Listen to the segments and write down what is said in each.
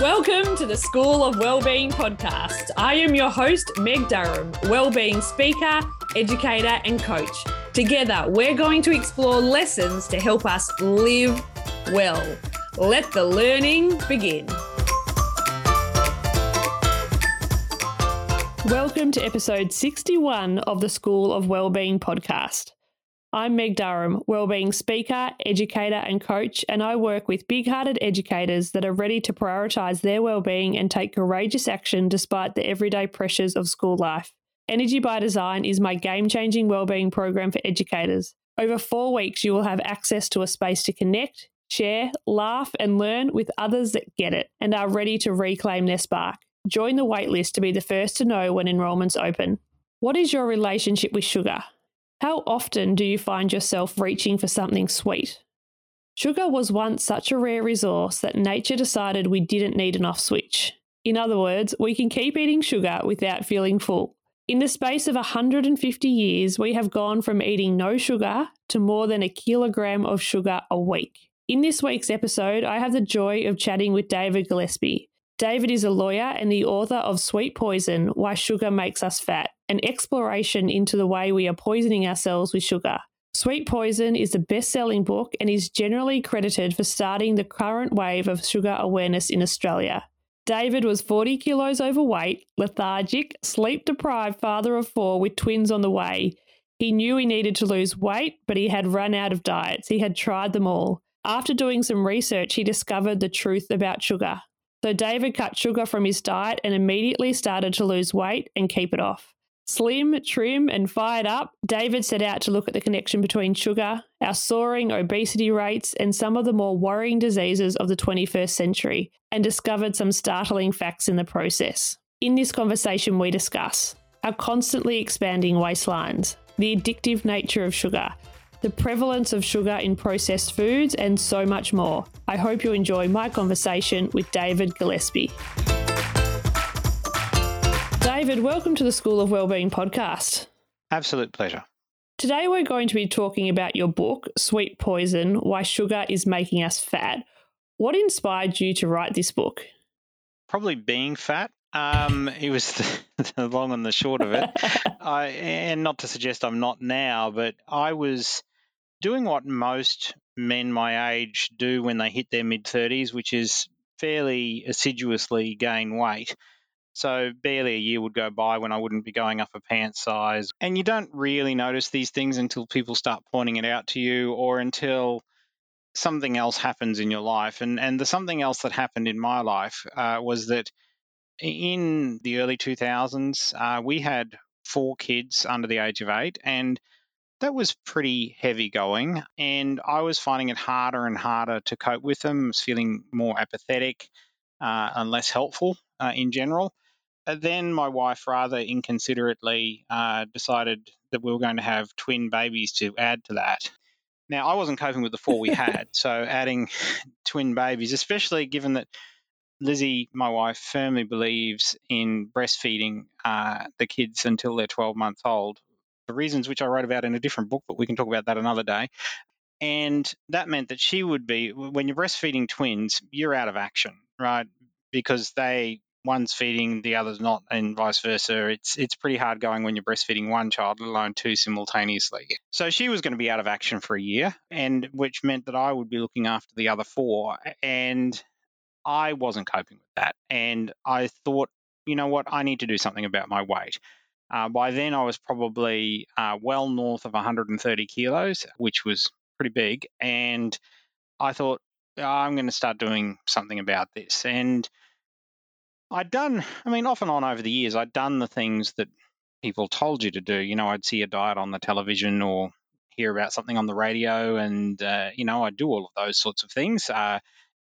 Welcome to the School of Wellbeing podcast. I am your host, Meg Durham, wellbeing speaker, educator, and coach. Together, we're going to explore lessons to help us live well. Let the learning begin. Welcome to episode 61 of the School of Wellbeing podcast. I'm Meg Durham, wellbeing speaker, educator, and coach, and I work with big hearted educators that are ready to prioritise their wellbeing and take courageous action despite the everyday pressures of school life. Energy by Design is my game changing wellbeing program for educators. Over four weeks, you will have access to a space to connect, share, laugh, and learn with others that get it and are ready to reclaim their spark. Join the waitlist to be the first to know when enrolments open. What is your relationship with sugar? How often do you find yourself reaching for something sweet? Sugar was once such a rare resource that nature decided we didn't need an off switch. In other words, we can keep eating sugar without feeling full. In the space of 150 years, we have gone from eating no sugar to more than a kilogram of sugar a week. In this week's episode, I have the joy of chatting with David Gillespie. David is a lawyer and the author of Sweet Poison Why Sugar Makes Us Fat, an exploration into the way we are poisoning ourselves with sugar. Sweet Poison is a best selling book and is generally credited for starting the current wave of sugar awareness in Australia. David was 40 kilos overweight, lethargic, sleep deprived father of four with twins on the way. He knew he needed to lose weight, but he had run out of diets. He had tried them all. After doing some research, he discovered the truth about sugar. So David cut sugar from his diet and immediately started to lose weight and keep it off. Slim, trim, and fired up, David set out to look at the connection between sugar, our soaring obesity rates, and some of the more worrying diseases of the 21st century, and discovered some startling facts in the process. In this conversation, we discuss our constantly expanding waistlines, the addictive nature of sugar, the prevalence of sugar in processed foods, and so much more. I hope you enjoy my conversation with David Gillespie. David, welcome to the School of Wellbeing podcast. Absolute pleasure. Today, we're going to be talking about your book, Sweet Poison Why Sugar is Making Us Fat. What inspired you to write this book? Probably being fat. Um, it was the, the long and the short of it. I, and not to suggest I'm not now, but I was doing what most men my age do when they hit their mid 30s, which is fairly assiduously gain weight. So barely a year would go by when I wouldn't be going up a pant size. And you don't really notice these things until people start pointing it out to you or until something else happens in your life. And, and the something else that happened in my life uh, was that in the early 2000s, uh, we had four kids under the age of eight. And that was pretty heavy going, and I was finding it harder and harder to cope with them. I was feeling more apathetic uh, and less helpful uh, in general. And then my wife, rather inconsiderately, uh, decided that we were going to have twin babies to add to that. Now, I wasn't coping with the four we had, so adding twin babies, especially given that Lizzie, my wife, firmly believes in breastfeeding uh, the kids until they're 12 months old, for reasons which I wrote about in a different book, but we can talk about that another day. And that meant that she would be, when you're breastfeeding twins, you're out of action, right? Because they, one's feeding, the other's not, and vice versa. It's it's pretty hard going when you're breastfeeding one child, let alone two simultaneously. So she was going to be out of action for a year, and which meant that I would be looking after the other four. And I wasn't coping with that. And I thought, you know what, I need to do something about my weight. Uh, by then, I was probably uh, well north of 130 kilos, which was pretty big. And I thought, oh, I'm going to start doing something about this. And I'd done, I mean, off and on over the years, I'd done the things that people told you to do. You know, I'd see a diet on the television or hear about something on the radio, and, uh, you know, I'd do all of those sorts of things.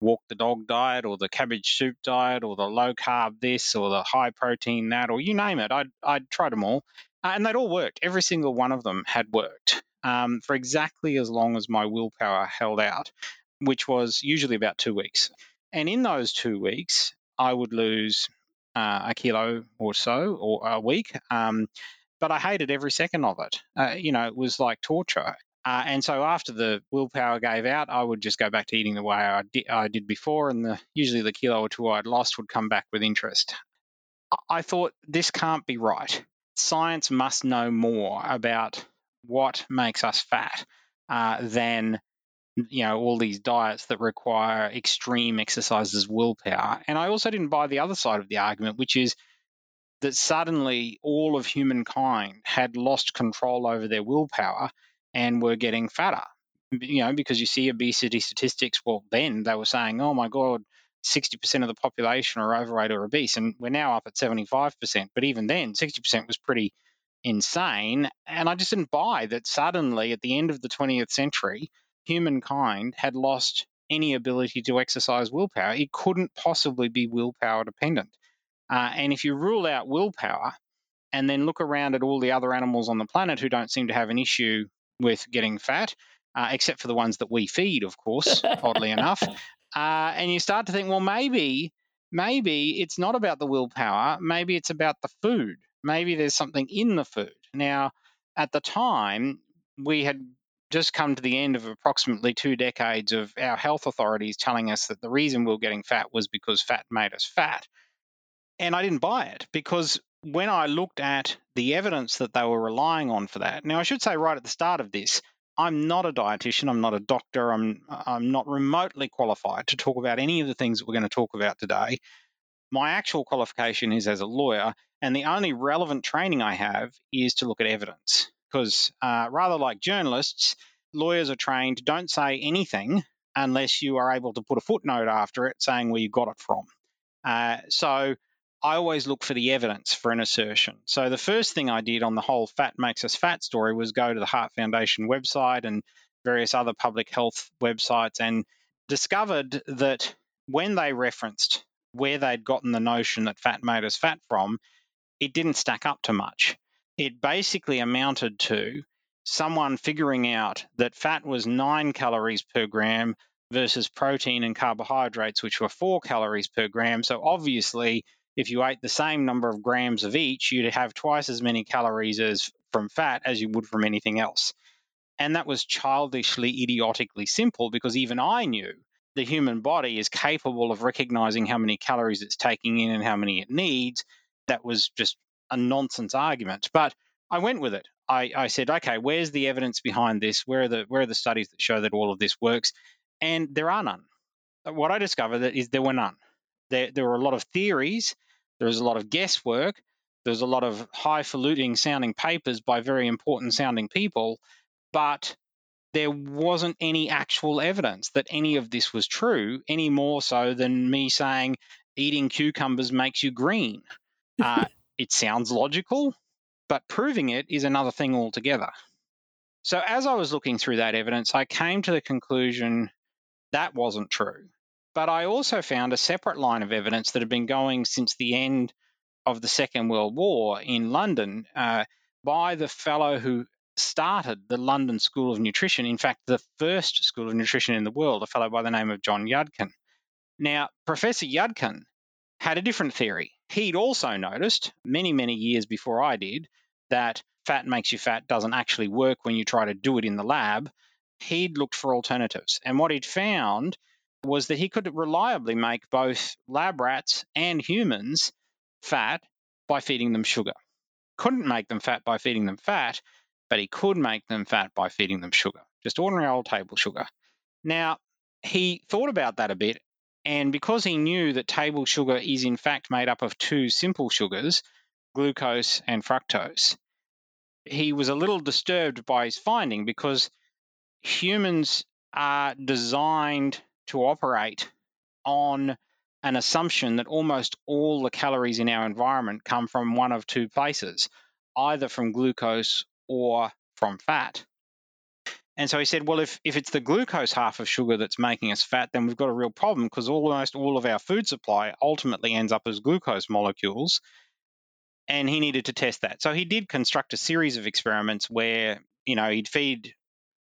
Walk the dog diet or the cabbage soup diet or the low carb this or the high protein that or you name it. I'd, I'd tried them all uh, and they'd all worked. Every single one of them had worked um, for exactly as long as my willpower held out, which was usually about two weeks. And in those two weeks, I would lose uh, a kilo or so or a week. Um, but I hated every second of it. Uh, you know, it was like torture. Uh, and so after the willpower gave out, I would just go back to eating the way I did, I did before, and the, usually the kilo or two I'd lost would come back with interest. I thought this can't be right. Science must know more about what makes us fat uh, than you know all these diets that require extreme exercises willpower and i also didn't buy the other side of the argument which is that suddenly all of humankind had lost control over their willpower and were getting fatter you know because you see obesity statistics well then they were saying oh my god 60% of the population are overweight or obese and we're now up at 75% but even then 60% was pretty insane and i just didn't buy that suddenly at the end of the 20th century humankind had lost any ability to exercise willpower. It couldn't possibly be willpower dependent. Uh, and if you rule out willpower and then look around at all the other animals on the planet who don't seem to have an issue with getting fat, uh, except for the ones that we feed, of course, oddly enough, uh, and you start to think, well, maybe, maybe it's not about the willpower. Maybe it's about the food. Maybe there's something in the food. Now, at the time, we had just come to the end of approximately two decades of our health authorities telling us that the reason we were getting fat was because fat made us fat. And I didn't buy it because when I looked at the evidence that they were relying on for that, now I should say right at the start of this, I'm not a dietitian, I'm not a doctor, I'm I'm not remotely qualified to talk about any of the things that we're going to talk about today. My actual qualification is as a lawyer, and the only relevant training I have is to look at evidence because uh, rather like journalists, lawyers are trained don't say anything unless you are able to put a footnote after it saying where you got it from. Uh, so I always look for the evidence for an assertion. So the first thing I did on the whole fat makes us fat story was go to the Heart Foundation website and various other public health websites and discovered that when they referenced where they'd gotten the notion that fat made us fat from, it didn't stack up to much it basically amounted to someone figuring out that fat was nine calories per gram versus protein and carbohydrates, which were four calories per gram. So obviously, if you ate the same number of grams of each, you'd have twice as many calories as from fat as you would from anything else. And that was childishly, idiotically simple because even I knew the human body is capable of recognizing how many calories it's taking in and how many it needs. That was just a nonsense argument. But I went with it. I, I said, okay, where's the evidence behind this? Where are the where are the studies that show that all of this works? And there are none. What I discovered is there were none. There there were a lot of theories. There was a lot of guesswork. There was a lot of highfalutin sounding papers by very important sounding people, but there wasn't any actual evidence that any of this was true, any more so than me saying eating cucumbers makes you green. Uh, it sounds logical, but proving it is another thing altogether. So, as I was looking through that evidence, I came to the conclusion that wasn't true. But I also found a separate line of evidence that had been going since the end of the Second World War in London uh, by the fellow who started the London School of Nutrition. In fact, the first school of nutrition in the world, a fellow by the name of John Yudkin. Now, Professor Yudkin had a different theory. He'd also noticed many, many years before I did that fat makes you fat doesn't actually work when you try to do it in the lab. He'd looked for alternatives. And what he'd found was that he could reliably make both lab rats and humans fat by feeding them sugar. Couldn't make them fat by feeding them fat, but he could make them fat by feeding them sugar, just ordinary old table sugar. Now, he thought about that a bit and because he knew that table sugar is in fact made up of two simple sugars, glucose and fructose, he was a little disturbed by his finding because humans are designed to operate on an assumption that almost all the calories in our environment come from one of two places, either from glucose or from fat. And so he said, well, if, if it's the glucose half of sugar that's making us fat, then we've got a real problem because almost all of our food supply ultimately ends up as glucose molecules. And he needed to test that. So he did construct a series of experiments where, you know, he'd feed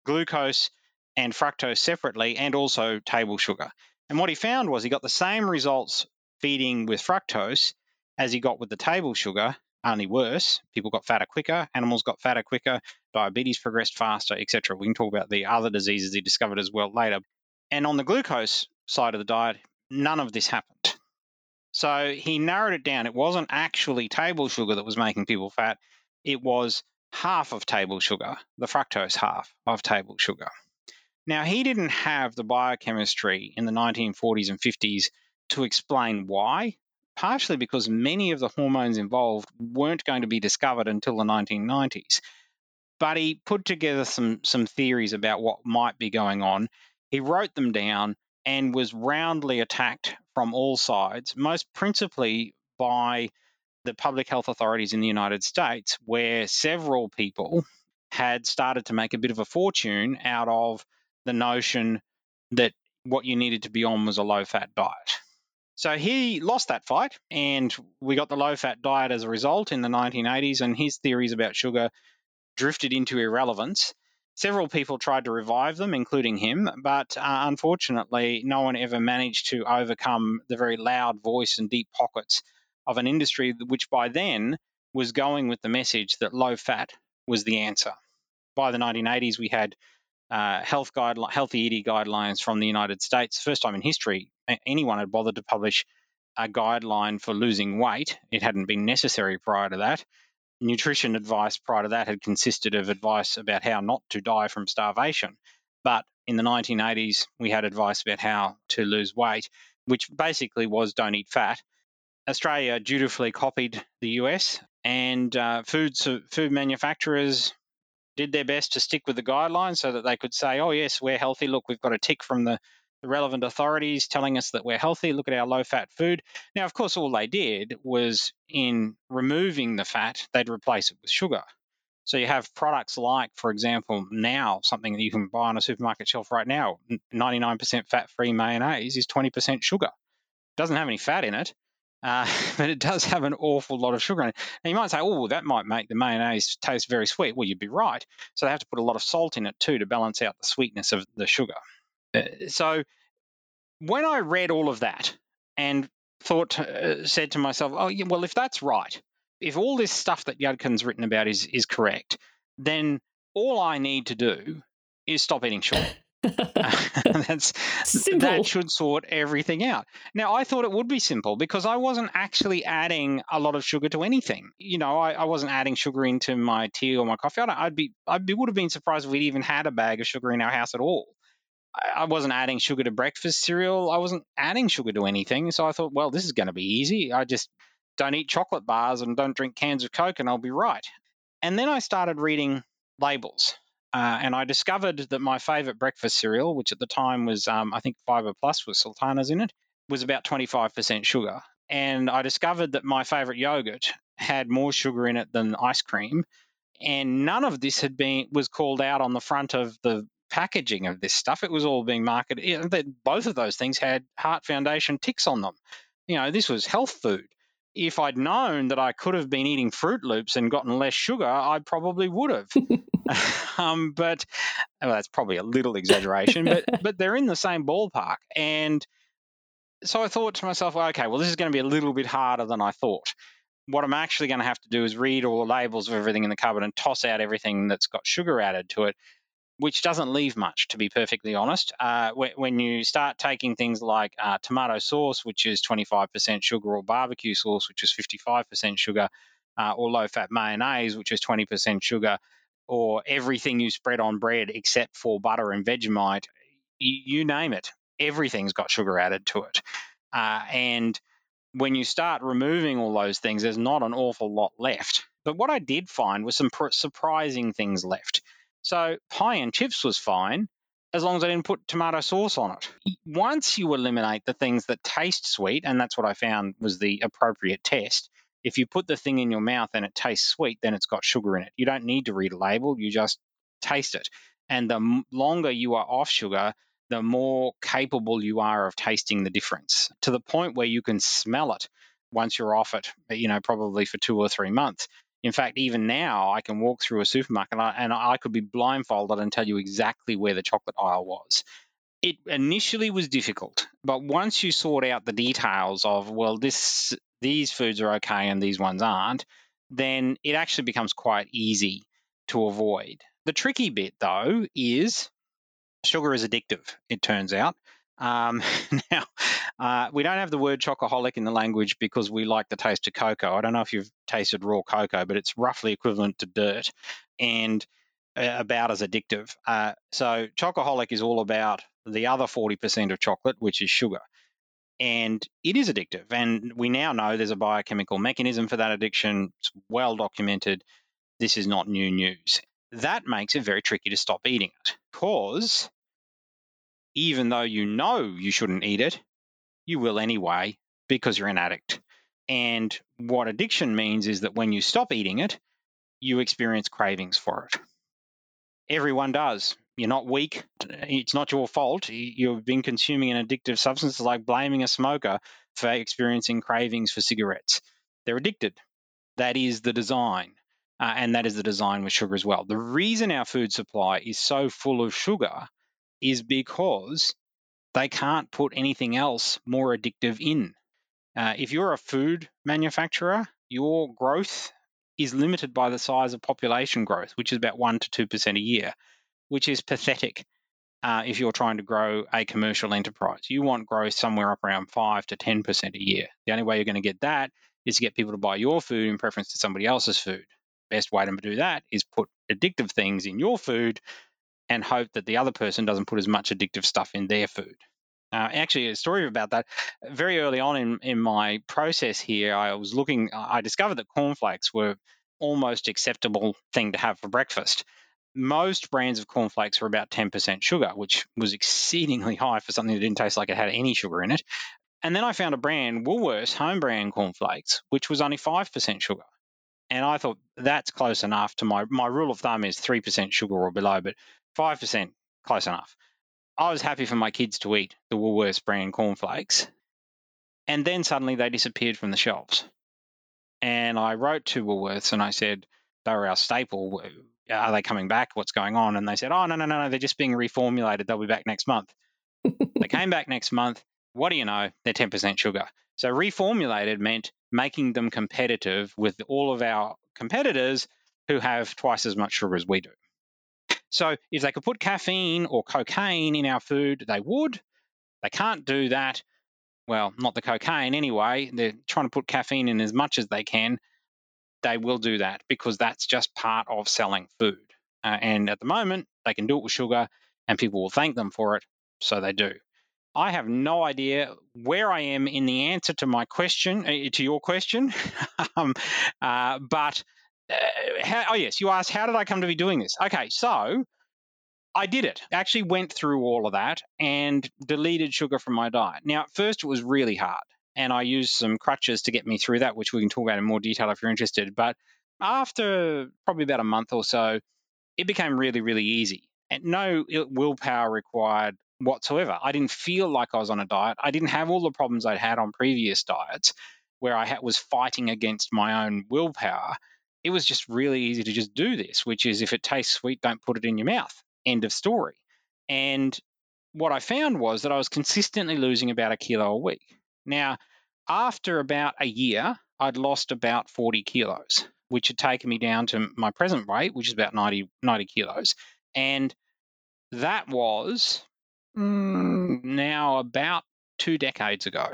glucose and fructose separately and also table sugar. And what he found was he got the same results feeding with fructose as he got with the table sugar, only worse. People got fatter quicker, animals got fatter quicker, diabetes progressed faster, etc. We can talk about the other diseases he discovered as well later. And on the glucose side of the diet, none of this happened. So he narrowed it down. It wasn't actually table sugar that was making people fat, it was half of table sugar, the fructose half of table sugar. Now, he didn't have the biochemistry in the 1940s and 50s to explain why, partially because many of the hormones involved weren't going to be discovered until the 1990s. But he put together some, some theories about what might be going on. He wrote them down and was roundly attacked from all sides, most principally by the public health authorities in the United States, where several people had started to make a bit of a fortune out of the notion that what you needed to be on was a low fat diet. So he lost that fight, and we got the low fat diet as a result in the 1980s, and his theories about sugar drifted into irrelevance. Several people tried to revive them, including him, but uh, unfortunately, no one ever managed to overcome the very loud voice and deep pockets of an industry which by then was going with the message that low fat was the answer. By the 1980s, we had uh, health guideline, healthy eating guidelines from the United States. First time in history anyone had bothered to publish a guideline for losing weight. It hadn't been necessary prior to that. Nutrition advice prior to that had consisted of advice about how not to die from starvation. But in the 1980s, we had advice about how to lose weight, which basically was don't eat fat. Australia dutifully copied the US, and uh, food, food manufacturers did their best to stick with the guidelines so that they could say, oh, yes, we're healthy. Look, we've got a tick from the, the relevant authorities telling us that we're healthy. Look at our low fat food. Now, of course, all they did was in removing the fat, they'd replace it with sugar. So you have products like, for example, now something that you can buy on a supermarket shelf right now, 99% fat free mayonnaise is 20% sugar. Doesn't have any fat in it, uh, but it does have an awful lot of sugar in it. And you might say, oh, that might make the mayonnaise taste very sweet. Well, you'd be right. So they have to put a lot of salt in it too to balance out the sweetness of the sugar. Uh, so when I read all of that and thought, uh, said to myself, oh, yeah, well, if that's right, if all this stuff that Yudkin's written about is, is correct, then all I need to do is stop eating sugar. That's simple. that should sort everything out. Now, I thought it would be simple because I wasn't actually adding a lot of sugar to anything. You know, I, I wasn't adding sugar into my tea or my coffee. I'd, I'd be, I would have been surprised if we'd even had a bag of sugar in our house at all. I, I wasn't adding sugar to breakfast cereal. I wasn't adding sugar to anything. So I thought, well, this is going to be easy. I just don't eat chocolate bars and don't drink cans of Coke, and I'll be right. And then I started reading labels. Uh, and I discovered that my favorite breakfast cereal, which at the time was, um, I think, Fiber Plus with sultanas in it, was about 25% sugar. And I discovered that my favorite yogurt had more sugar in it than ice cream. And none of this had been was called out on the front of the packaging of this stuff. It was all being marketed. That both of those things had Heart Foundation ticks on them. You know, this was health food if I'd known that I could have been eating Froot Loops and gotten less sugar, I probably would have. um, but well, that's probably a little exaggeration, but but they're in the same ballpark. And so I thought to myself, well, okay, well, this is going to be a little bit harder than I thought. What I'm actually going to have to do is read all the labels of everything in the cupboard and toss out everything that's got sugar added to it which doesn't leave much, to be perfectly honest. Uh, when you start taking things like uh, tomato sauce, which is 25% sugar, or barbecue sauce, which is 55% sugar, uh, or low fat mayonnaise, which is 20% sugar, or everything you spread on bread except for butter and Vegemite, you, you name it, everything's got sugar added to it. Uh, and when you start removing all those things, there's not an awful lot left. But what I did find was some pr- surprising things left. So pie and chips was fine as long as I didn't put tomato sauce on it. Once you eliminate the things that taste sweet, and that's what I found was the appropriate test. If you put the thing in your mouth and it tastes sweet, then it's got sugar in it. You don't need to read a label, you just taste it. And the longer you are off sugar, the more capable you are of tasting the difference to the point where you can smell it once you're off it, you know, probably for two or three months. In fact, even now, I can walk through a supermarket and I, and I could be blindfolded and tell you exactly where the chocolate aisle was. It initially was difficult, but once you sort out the details of, well, this these foods are okay and these ones aren't, then it actually becomes quite easy to avoid. The tricky bit, though, is sugar is addictive, it turns out. Um, now, uh, we don't have the word chocoholic in the language because we like the taste of cocoa. I don't know if you've tasted raw cocoa, but it's roughly equivalent to dirt and uh, about as addictive. Uh, so, chocoholic is all about the other 40% of chocolate, which is sugar. And it is addictive. And we now know there's a biochemical mechanism for that addiction. It's well documented. This is not new news. That makes it very tricky to stop eating it because even though you know you shouldn't eat it, you will anyway because you're an addict. And what addiction means is that when you stop eating it, you experience cravings for it. Everyone does. You're not weak. It's not your fault. You've been consuming an addictive substance. It's like blaming a smoker for experiencing cravings for cigarettes. They're addicted. That is the design. Uh, and that is the design with sugar as well. The reason our food supply is so full of sugar is because they can't put anything else more addictive in. Uh, if you're a food manufacturer, your growth is limited by the size of population growth, which is about 1% to 2% a year, which is pathetic uh, if you're trying to grow a commercial enterprise. You want growth somewhere up around 5 to 10% a year. The only way you're going to get that is to get people to buy your food in preference to somebody else's food. Best way to do that is put addictive things in your food and hope that the other person doesn't put as much addictive stuff in their food. Uh, actually, a story about that. Very early on in, in my process here, I was looking, I discovered that cornflakes were almost acceptable thing to have for breakfast. Most brands of cornflakes were about 10% sugar, which was exceedingly high for something that didn't taste like it had any sugar in it. And then I found a brand, Woolworths home brand cornflakes, which was only 5% sugar. And I thought that's close enough to my my rule of thumb is 3% sugar or below, but 5% close enough. I was happy for my kids to eat the Woolworths brand cornflakes. And then suddenly they disappeared from the shelves. And I wrote to Woolworths and I said, they were our staple. Are they coming back? What's going on? And they said, oh, no, no, no, no. They're just being reformulated. They'll be back next month. they came back next month. What do you know? They're 10% sugar. So reformulated meant making them competitive with all of our competitors who have twice as much sugar as we do. So if they could put caffeine or cocaine in our food, they would. They can't do that. Well, not the cocaine anyway. They're trying to put caffeine in as much as they can. They will do that because that's just part of selling food. Uh, and at the moment, they can do it with sugar and people will thank them for it. So they do. I have no idea where I am in the answer to my question, uh, to your question. um, uh, but uh, how, oh yes, you asked how did I come to be doing this? Okay, so I did it. I Actually went through all of that and deleted sugar from my diet. Now, at first it was really hard, and I used some crutches to get me through that, which we can talk about in more detail if you're interested. But after probably about a month or so, it became really, really easy. And no willpower required whatsoever. I didn't feel like I was on a diet. I didn't have all the problems I'd had on previous diets where I was fighting against my own willpower it was just really easy to just do this, which is if it tastes sweet, don't put it in your mouth. End of story. And what I found was that I was consistently losing about a kilo a week. Now, after about a year, I'd lost about 40 kilos, which had taken me down to my present weight, which is about 90, 90 kilos. And that was mm, now about two decades ago.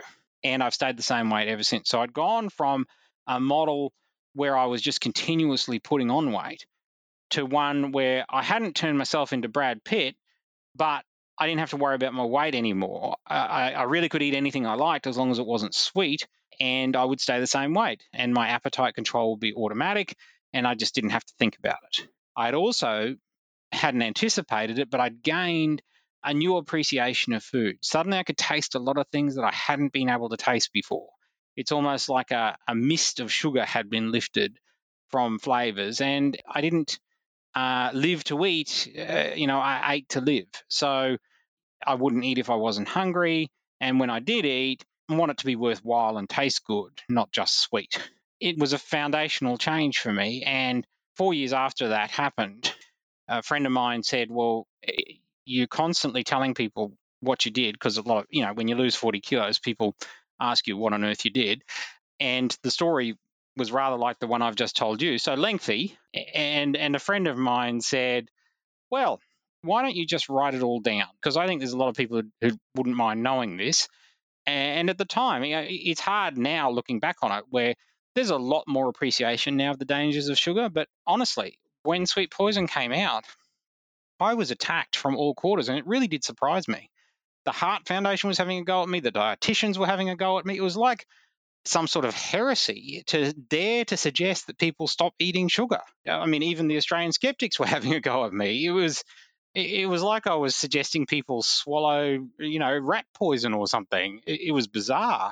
And I've stayed the same weight ever since. So I'd gone from a model where I was just continuously putting on weight to one where I hadn't turned myself into Brad Pitt, but I didn't have to worry about my weight anymore. I, I, really could eat anything I liked as long as it wasn't sweet, and I would stay the same weight. And my appetite control would be automatic, and I just didn't have to think about it. I'd also hadn't anticipated it, but I'd gained a new appreciation of food. Suddenly, I could taste a lot of things that I hadn't been able to taste before it's almost like a, a mist of sugar had been lifted from flavors. And I didn't uh, live to eat, uh, you know, I ate to live. So I wouldn't eat if I wasn't hungry. And when I did eat, I want it to be worthwhile and taste good, not just sweet. It was a foundational change for me. And four years after that happened, a friend of mine said, Well, eh, you're constantly telling people what you did because a lot of, you know, when you lose 40 kilos, people ask you what on earth you did. And the story was rather like the one I've just told you, so lengthy. And and a friend of mine said, "Well, why don't you just write it all down? Because I think there's a lot of people who, wouldn't mind knowing this." And at the time, you know, it's hard now looking back on it, where there's a lot more appreciation now of the dangers of sugar. But honestly, when Sweet Poison came out, I was attacked from all quarters, and it really did surprise me. The Heart Foundation was having a go at me. The dietitians were having a go at me. It was like some sort of heresy to dare to suggest that people stop eating sugar. I mean, even the Australian skeptics were having a go at me. It was it was like I was suggesting people swallow, you know, rat poison or something. It, was bizarre.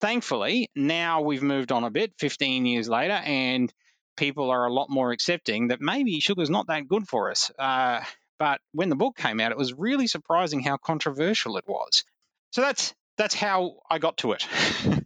Thankfully, now we've moved on a bit, 15 years later, and people are a lot more accepting that maybe sugar's not that good for us. Uh, but when the book came out, it was really surprising how controversial it was. So that's that's how I got to it.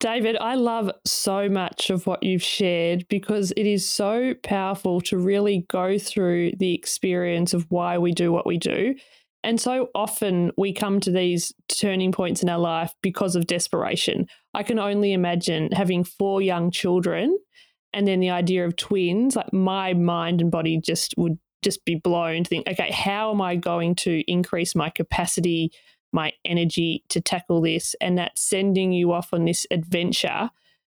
David, I love so much of what you've shared because it is so powerful to really go through the experience of why we do what we do. And so often we come to these turning points in our life because of desperation. I can only imagine having four young children and then the idea of twins, like my mind and body just would just be blown to think, okay, how am I going to increase my capacity my energy to tackle this. And that's sending you off on this adventure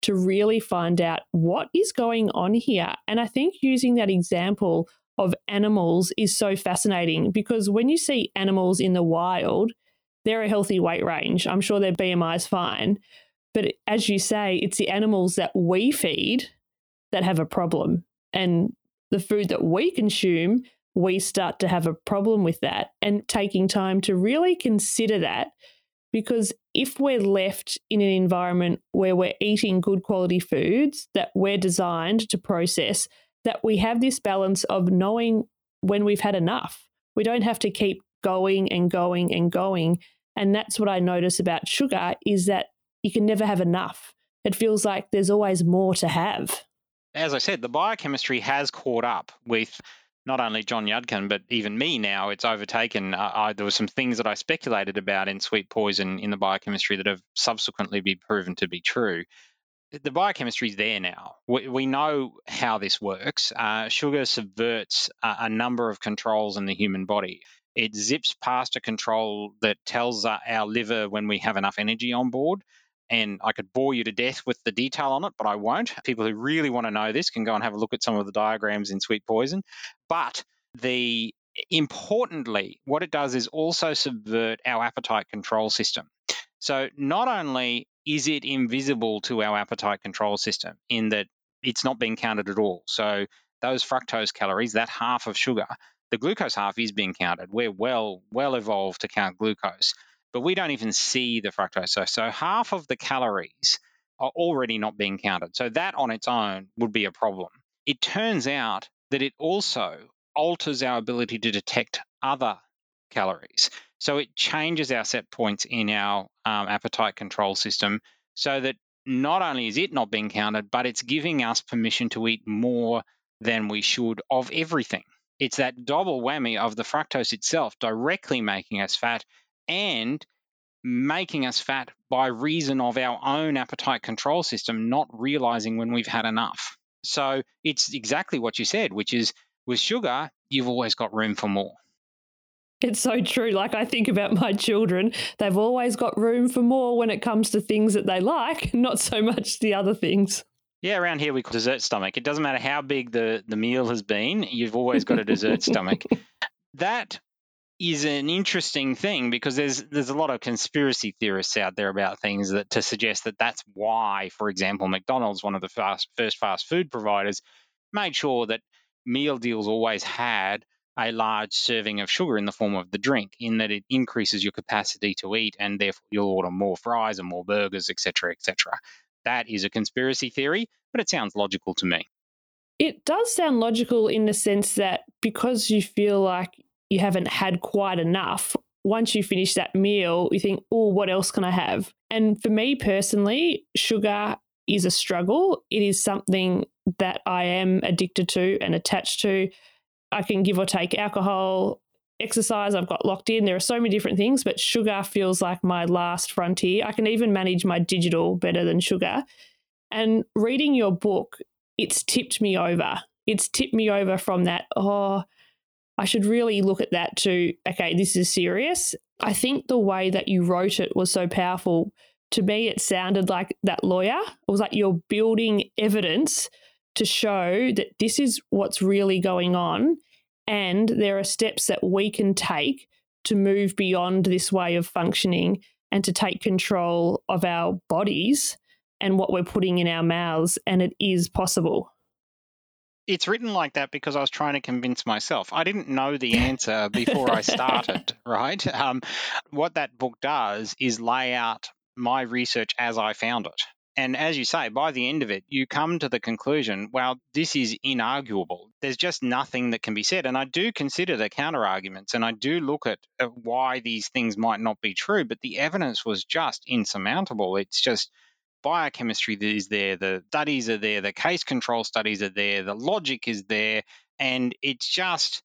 to really find out what is going on here. And I think using that example of animals is so fascinating because when you see animals in the wild, they're a healthy weight range. I'm sure their BMI is fine. But as you say, it's the animals that we feed that have a problem. And the food that we consume we start to have a problem with that and taking time to really consider that because if we're left in an environment where we're eating good quality foods that we're designed to process that we have this balance of knowing when we've had enough. We don't have to keep going and going and going. And that's what i notice about sugar is that you can never have enough. It feels like there's always more to have as i said the biochemistry has caught up with not only John Yudkin, but even me now, it's overtaken. Uh, I, there were some things that I speculated about in sweet poison in the biochemistry that have subsequently been proven to be true. The biochemistry is there now. We, we know how this works. Uh, sugar subverts a, a, number of controls in the human body. It zips past a control that tells uh, our liver when we have enough energy on board and I could bore you to death with the detail on it, but I won't. People who really want to know this can go and have a look at some of the diagrams in Sweet Poison. But the importantly, what it does is also subvert our appetite control system. So not only is it invisible to our appetite control system in that it's not being counted at all. So those fructose calories, that half of sugar, the glucose half is being counted. We're well well evolved to count glucose but we don't even see the fructose. So, so half of the calories are already not being counted. So that on its own would be a problem. It turns out that it also alters our ability to detect other calories. So it changes our set points in our um, appetite control system so that not only is it not being counted, but it's giving us permission to eat more than we should of everything. It's that double whammy of the fructose itself directly making us fat and making us fat by reason of our own appetite control system not realizing when we've had enough. So it's exactly what you said, which is with sugar, you've always got room for more. It's so true. Like I think about my children, they've always got room for more when it comes to things that they like, not so much the other things. Yeah, around here we call dessert stomach. It doesn't matter how big the, the meal has been, you've always got a dessert stomach. That is an interesting thing because there's there's a lot of conspiracy theorists out there about things that to suggest that that's why, for example, McDonald's, one of the fast, first fast food providers, made sure that meal deals always had a large serving of sugar in the form of the drink, in that it increases your capacity to eat, and therefore you'll order more fries and more burgers, etc., etc. That is a conspiracy theory, but it sounds logical to me. It does sound logical in the sense that because you feel like you haven't had quite enough, once you finish that meal, you think, oh, what else can I have? And for me personally, sugar is a struggle. It is something that I am addicted to and attached to. I can give or take alcohol, exercise, I've got locked in. There are so many different things, but sugar feels like my last frontier. I can even manage my digital better than sugar. And reading your book, it's tipped me over. It's tipped me over from that, oh, I should really look at that to, okay, this is serious. I think the way that you wrote it was so powerful. To me, it sounded like that lawyer. It was like you're building evidence to show that this is what's really going on. And there are steps that we can take to move beyond this way of functioning and to take control of our bodies and what we're putting in our mouths. And it is possible it's written like that because I was trying to convince myself. I didn't know the answer before I started, right? Um, what that book does is lay out my research as I found it. And as you say, by the end of it, you come to the conclusion, well, this is inarguable. There's just nothing that can be said. And I do consider the counter arguments and I do look at, at why these things might not be true, but the evidence was just insurmountable. It's just, biochemistry is there, the studies are there, the case control studies are there, the logic is there, and it's just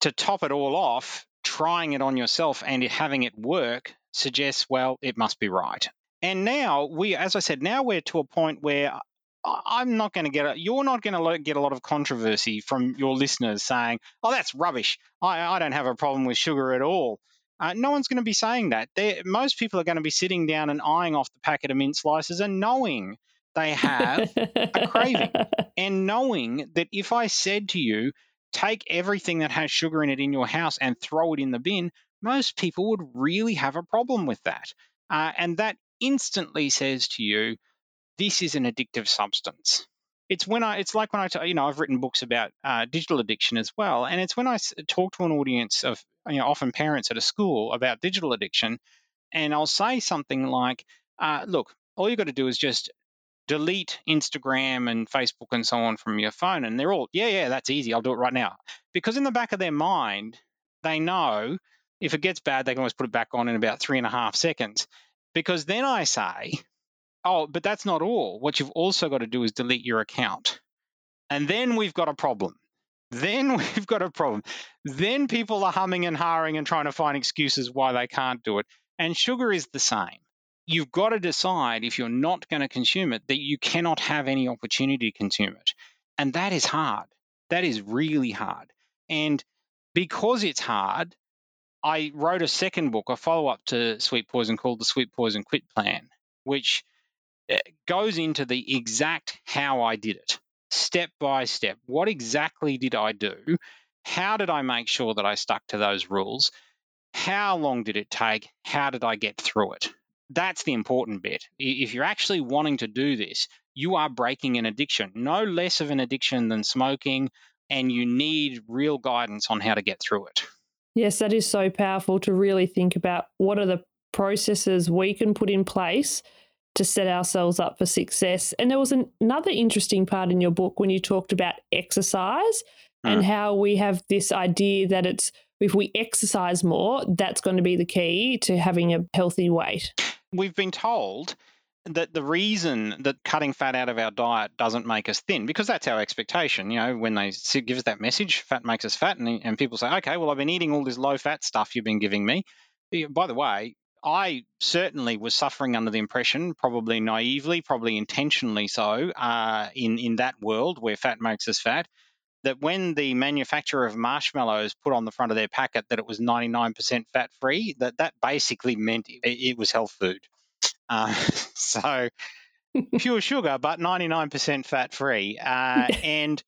to top it all off, trying it on yourself and having it work suggests, well, it must be right. And now we, as I said, now we're to a point where I'm not going to get a, you're not going to get a lot of controversy from your listeners saying, oh, that's rubbish. I, I don't have a problem with sugar at all. Uh, no one's going to be saying that. They're, most people are going to be sitting down and eyeing off the packet of mint slices and knowing they have a craving. And knowing that if I said to you, take everything that has sugar in it in your house and throw it in the bin, most people would really have a problem with that. Uh, and that instantly says to you, this is an addictive substance it's when I it's like when I you know I've written books about uh, digital addiction as well, and it's when I talk to an audience of you know often parents at a school about digital addiction, and I'll say something like, uh, "Look, all you've got to do is just delete Instagram and Facebook and so on from your phone," and they're all, "Yeah, yeah, that's easy. I'll do it right now," because in the back of their mind they know if it gets bad, they can always put it back on in about three and a half seconds. Because then I say, Oh, but that's not all. What you've also got to do is delete your account. And then we've got a problem. Then we've got a problem. Then people are humming and hawing and trying to find excuses why they can't do it. And sugar is the same. You've got to decide if you're not going to consume it that you cannot have any opportunity to consume it. And that is hard. That is really hard. And because it's hard, I wrote a second book, a follow up to Sweet Poison called The Sweet Poison Quit Plan, which eh, goes into the exact how I did it, step by step. What exactly did I do? How did I make sure that I stuck to those rules? How long did it take? How did I get through it? That's the important bit. If you're actually wanting to do this, you are breaking an addiction, no less of an addiction than smoking, and you need real guidance on how to get through it. Yes, that is so powerful to really think about what are the processes we can put in place to set ourselves up for success. And there was an, another interesting part in your book when you talked about exercise mm. and how we have this idea that it's if we exercise more, that's going to be the key to having a healthy weight. We've been told that the reason that cutting fat out of our diet doesn't make us thin, because that's our expectation. You know, when they give us that message, fat makes us fat, and, and people say, okay, well, I've been eating all this low fat stuff you've been giving me. By the way, I certainly was suffering under the impression, probably naively, probably intentionally so, uh, in in that world where fat makes us fat, that when the manufacturer of marshmallows put on the front of their packet that it was 99% fat free, that that basically meant it, it was health food. Uh, so pure sugar, but 99% fat free, uh, and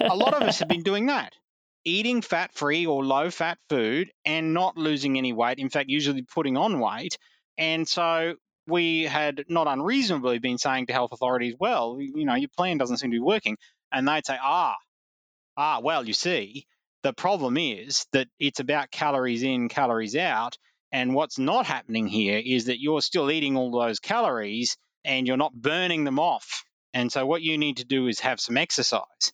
a lot of us have been doing that eating fat free or low fat food and not losing any weight. In fact, usually putting on weight. And so we had not unreasonably been saying to health authorities, well, you know, your plan doesn't seem to be working. And they'd say, ah, ah, well, you see, the problem is that it's about calories in, calories out. And what's not happening here is that you're still eating all those calories and you're not burning them off. And so what you need to do is have some exercise.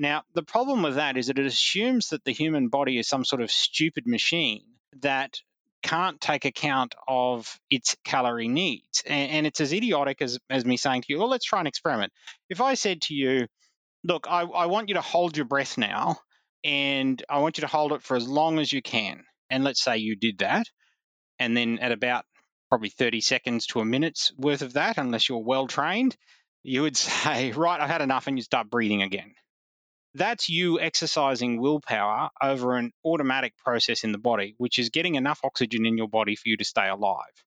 Now, the problem with that is that it assumes that the human body is some sort of stupid machine that can't take account of its calorie needs. And, and, it's as idiotic as, as me saying to you, well, let's try an experiment. If I said to you, look, I, I want you to hold your breath now, and I want you to hold it for as long as you can. And let's say you did that. And then at about probably 30 seconds to a minute's worth of that, unless you're well trained, you would say, Right, I've had enough, and you start breathing again. That's you exercising willpower over an automatic process in the body, which is getting enough oxygen in your body for you to stay alive.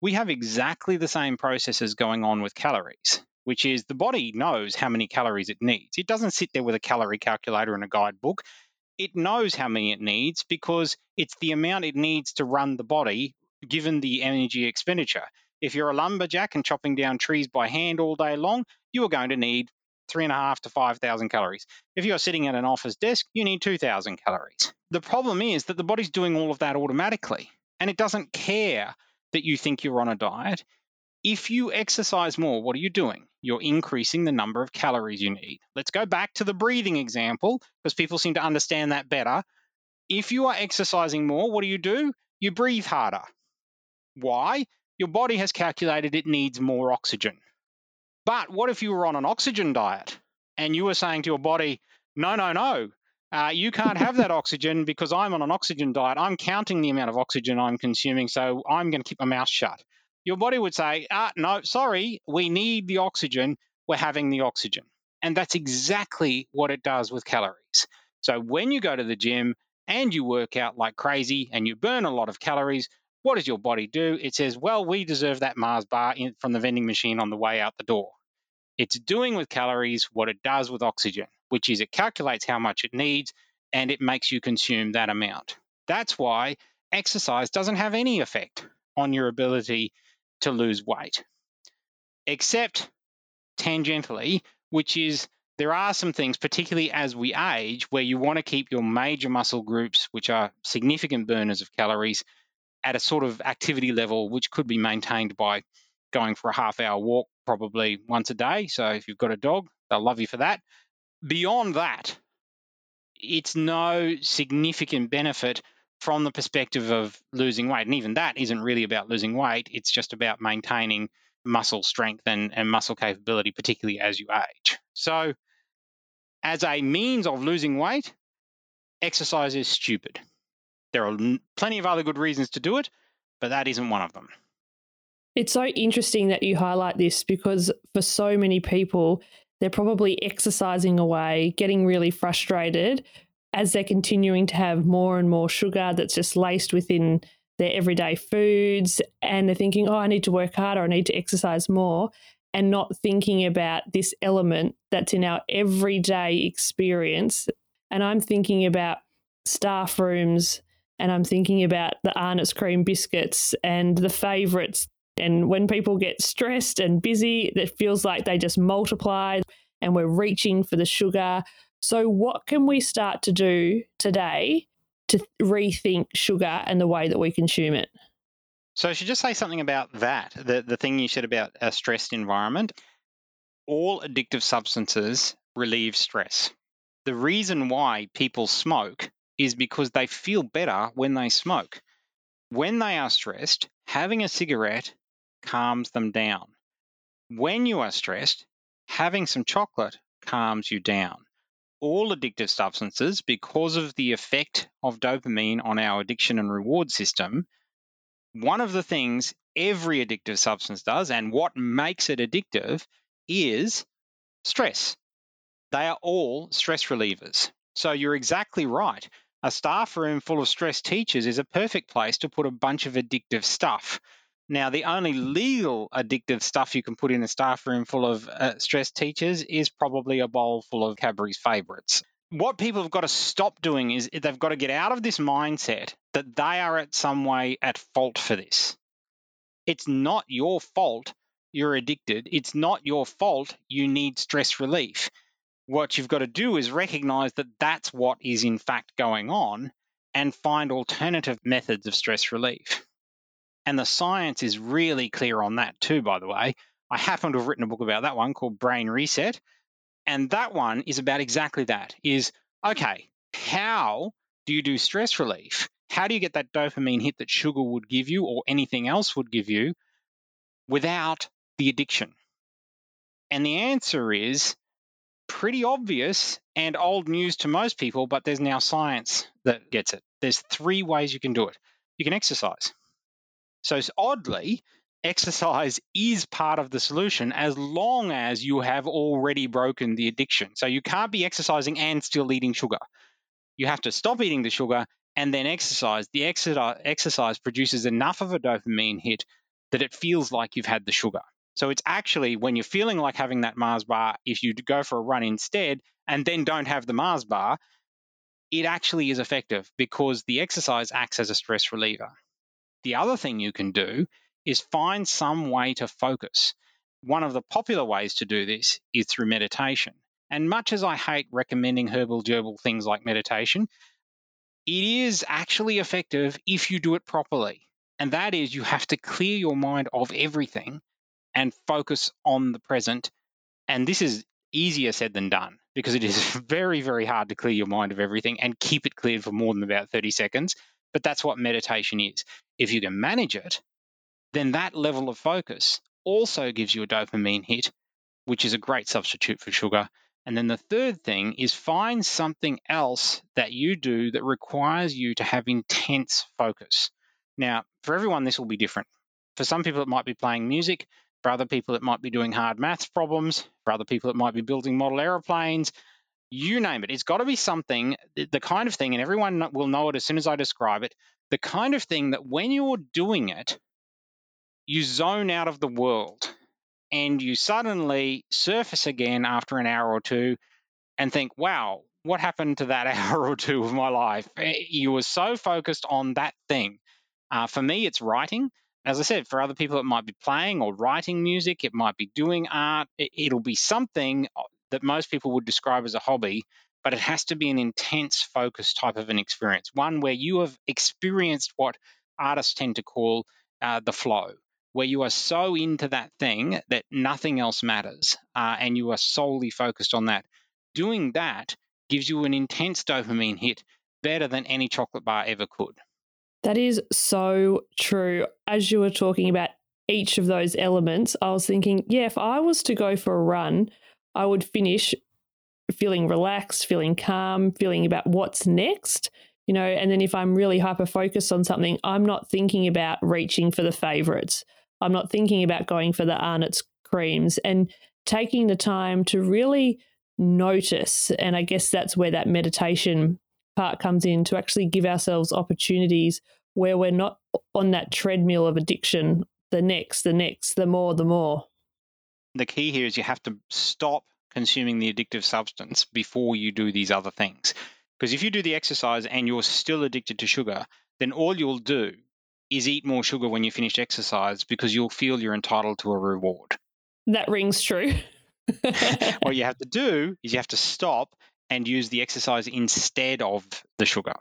We have exactly the same processes going on with calories, which is the body knows how many calories it needs. It doesn't sit there with a calorie calculator and a guidebook. It knows how many it needs because it's the amount it needs to run the body given the energy expenditure. If you're a lumberjack and chopping down trees by hand all day long, you are going to need three and a half to 5,000 calories. If you're sitting at an office desk, you need 2,000 calories. The problem is that the body's doing all of that automatically and it doesn't care that you think you're on a diet. If you exercise more, what are you doing? You're increasing the number of calories you need. Let's go back to the breathing example because people seem to understand that better. If you are exercising more, what do you do? You breathe harder. Why? Your body has calculated it needs more oxygen. But what if you were on an oxygen diet and you were saying to your body, no, no, no, uh, you can't have that oxygen because I'm on an oxygen diet. I'm counting the amount of oxygen I'm consuming, so I'm going to keep my mouth shut. Your body would say, ah, no, sorry, we need the oxygen. We're having the oxygen. And that's exactly what it does with calories. So when you go to the gym and you work out like crazy and you burn a lot of calories, what does your body do? It says, well, we deserve that Mars bar in, from the vending machine on the way out the door. It's doing with calories what it does with oxygen, which is it calculates how much it needs and it makes you consume that amount. That's why exercise doesn't have any effect on your ability to lose weight, except tangentially, which is there are some things, particularly as we age, where you want to keep your major muscle groups, which are significant burners of calories, at a sort of activity level which could be maintained by going for a half hour walk probably once a day. So if you've got a dog, they'll love you for that. Beyond that, it's no significant benefit from the perspective of losing weight. And even that isn't really about losing weight, it's just about maintaining muscle strength and, and muscle capability, particularly as you age. So, as a means of losing weight, exercise is stupid. There are plenty of other good reasons to do it, but that isn't one of them. It's so interesting that you highlight this because for so many people, they're probably exercising away, getting really frustrated as they're continuing to have more and more sugar that's just laced within their everyday foods. And they're thinking, oh, I need to work harder, I need to exercise more, and not thinking about this element that's in our everyday experience. And I'm thinking about staff rooms and I'm thinking about the Arnott's cream biscuits and the favorites. And when people get stressed and busy, it feels like they just multiply and we're reaching for the sugar. So, what can we start to do today to rethink sugar and the way that we consume it? So, I should just say something about that the, the thing you said about a stressed environment. All addictive substances relieve stress. The reason why people smoke is because they feel better when they smoke. When they are stressed, having a cigarette calms them down. When you are stressed, having some chocolate calms you down. All addictive substances, because of the effect of dopamine on our addiction and reward system, one of the things every addictive substance does and what makes it addictive is stress. They are all stress relievers. So you're exactly right a staff room full of stressed teachers is a perfect place to put a bunch of addictive stuff. Now, the only legal addictive stuff you can put in a staff room full of uh, stressed teachers is probably a bowl full of Cadbury's favourites. What people have got to stop doing is they've got to get out of this mindset that they are at some way at fault for this. It's not your fault you're addicted. It's not your fault you need stress relief what you've got to do is recognize that that's what is in fact going on and find alternative methods of stress relief. And the science is really clear on that too, by the way. I happen to have written a book about that one called Brain Reset. And that one is about exactly that is okay, how do you do stress relief? How do you get that dopamine hit that sugar would give you or anything else would give you without the addiction? And the answer is pretty obvious and old news to most people, but there's now science that gets it. There's three ways you can do it. You can exercise. So, oddly, exercise is part of the solution as long as you have already broken the addiction. So, you can't be exercising and still eating sugar. You have to stop eating the sugar and then exercise. The exercise produces enough of a dopamine hit that it feels like you've had the sugar. So it's actually when you're feeling like having that Mars bar, if you go for a run instead and then don't have the Mars bar, it actually is effective because the exercise acts as a stress reliever. The other thing you can do is find some way to focus. One of the popular ways to do this is through meditation. And much as I hate recommending herbal gerbil things like meditation, it is actually effective if you do it properly. And that is, you have to clear your mind of everything and focus on the present. And this is easier said than done because it is very, very hard to clear your mind of everything and keep it cleared for more than about 30 seconds. But that's what meditation is. If you can manage it, then that level of focus also gives you a dopamine hit, which is a great substitute for sugar. And then the third thing is find something else that you do that requires you to have intense focus. Now, for everyone, this will be different. For some people, it might be playing music. For other people, it might be doing hard maths problems. For other people, it might be building model aeroplanes. You name it. It's got to be something, the kind of thing, and everyone will know it as soon as I describe it, the kind of thing that when you're doing it, you zone out of the world and you suddenly surface again after an hour or two and think, wow, what happened to that hour or two of my life? Eh, you were so focused on that thing. Uh, for me, it's writing. As I said, for other people, it might be playing or writing music, it might be doing art. It'll be something uh, that most people would describe as a hobby, but it has to be an intense focus type of an experience, one where you have experienced what artists tend to call uh, the flow, where you are so into that thing that nothing else matters uh, and you are solely focused on that. Doing that gives you an intense dopamine hit better than any chocolate bar ever could. That is so true. As you were talking about each of those elements, I was thinking, yeah, if I was to go for a run, I would finish feeling relaxed, feeling calm, feeling about what's next, you know, and then if I'm really hyper focused on something, I'm not thinking about reaching for the favorites. I'm not thinking about going for the Arnott's creams and taking the time to really notice. And I guess that's where that meditation part comes in to actually give ourselves opportunities where we're not on that treadmill of addiction the next, the next, the more, the more. The key here is you have to stop consuming the addictive substance before you do these other things. Because if you do the exercise and you're still addicted to sugar, then all you'll do is eat more sugar when you finish exercise because you'll feel you're entitled to a reward. That rings true. what you have to do is you have to stop and use the exercise instead of the sugar.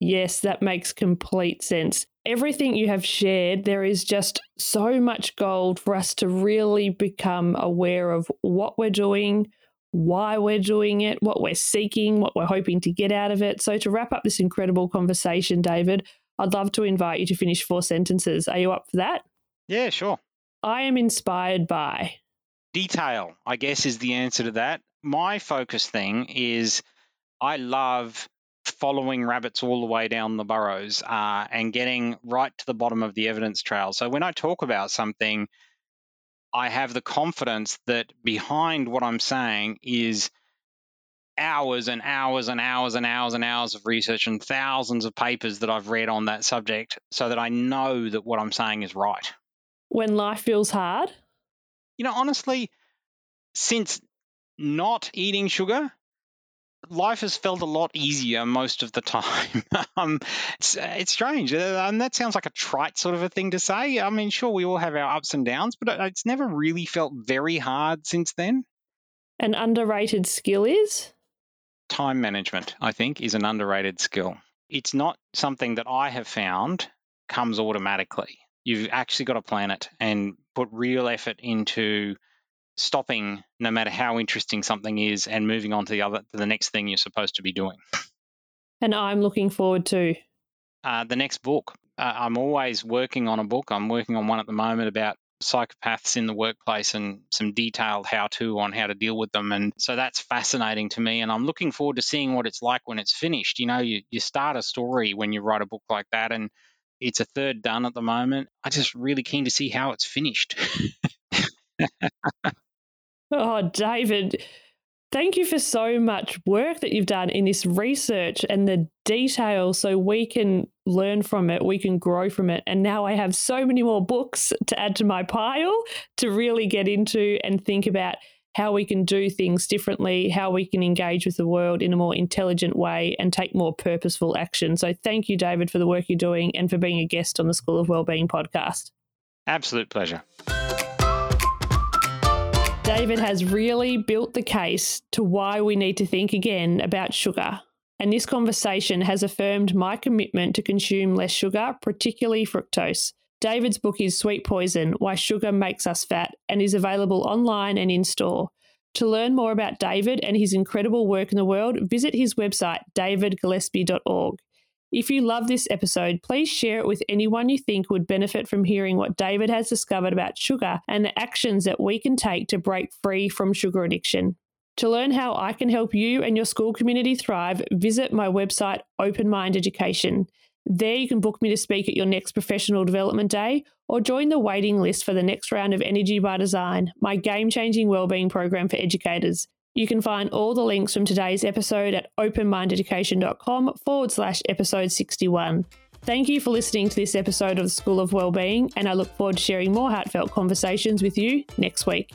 Yes, that makes complete sense. Everything you have shared, there is just so much gold for us to really become aware of what we're doing, why we're doing it, what we're seeking, what we're hoping to get out of it. So, to wrap up this incredible conversation, David, I'd love to invite you to finish four sentences. Are you up for that? Yeah, sure. I am inspired by. Detail, I guess, is the answer to that my focus thing is I love following rabbits all the way down the burrows uh, and getting right to the bottom of the evidence trail. So when I talk about something, I have the confidence that behind what I'm saying is hours and hours and hours and hours and hours of research and thousands of papers that I've read on that subject so that I know that what I'm saying is right. When life feels hard? You know, honestly, since not eating sugar, life has felt a lot easier most of the time. um, it's, it's strange. Uh, and that sounds like a trite sort of a thing to say. I mean, sure, we all have our ups and downs, but it's never really felt very hard since then. An underrated skill is? Time management, I think, is an underrated skill. It's not something that I have found comes automatically. You've actually got to plan it and put real effort into stopping no matter how interesting something is and moving on to the other to the next thing you're supposed to be doing. And i'm looking forward to. Uh, the next book. Uh, i'm always working on a book. I'm working on one at the moment about psychopaths in the workplace and some detailed how to on how to deal with them. And so that's fascinating to me. And i'm looking forward to seeing what it's like when it's finished. You know you, you start a story when you write a book like that and It's a third done at the moment. I'm just really keen to see how it's finished. oh, David, thank you for so much work that you've done in this research and the detail so we can learn from it, we can grow from it. And now I have so many more books to add to my pile to really get into and think about how we can do things differently, how we can engage with the world in a more intelligent way and take more purposeful action. So thank you, David, for the work you're doing and for being a guest on the School of Wellbeing podcast. Absolute pleasure. David has really built the case to why we need to think again about sugar. And this conversation has affirmed my commitment to consume less sugar, particularly fructose. David's book is Sweet Poison Why Sugar Makes Us Fat and is available online and in store. To learn more about David and his incredible work in the world, visit his website, davidgillespie.org. If you love this episode, please share it with anyone you think would benefit from hearing what David has discovered about sugar and the actions that we can take to break free from sugar addiction. To learn how I can help you and your school community thrive, visit my website, Open Mind Education. There, you can book me to speak at your next professional development day or join the waiting list for the next round of Energy by Design, my game changing wellbeing program for educators. You can find all the links from today's episode at openmindeducation.com forward slash episode 61. Thank you for listening to this episode of the School of Wellbeing, and I look forward to sharing more heartfelt conversations with you next week.